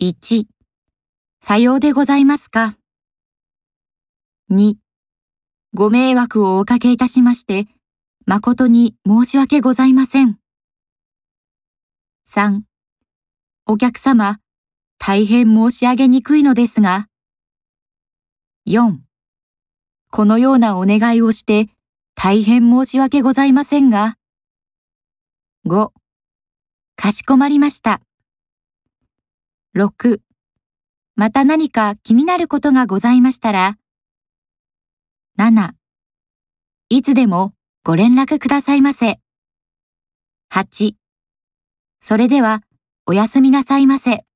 1、さようでございますか。2、ご迷惑をおかけいたしまして、誠に申し訳ございません。3、お客様、大変申し上げにくいのですが。4、このようなお願いをして大変申し訳ございませんが。5、かしこまりました。6、また何か気になることがございましたら。7、いつでもご連絡くださいませ。8、それではおやすみなさいませ。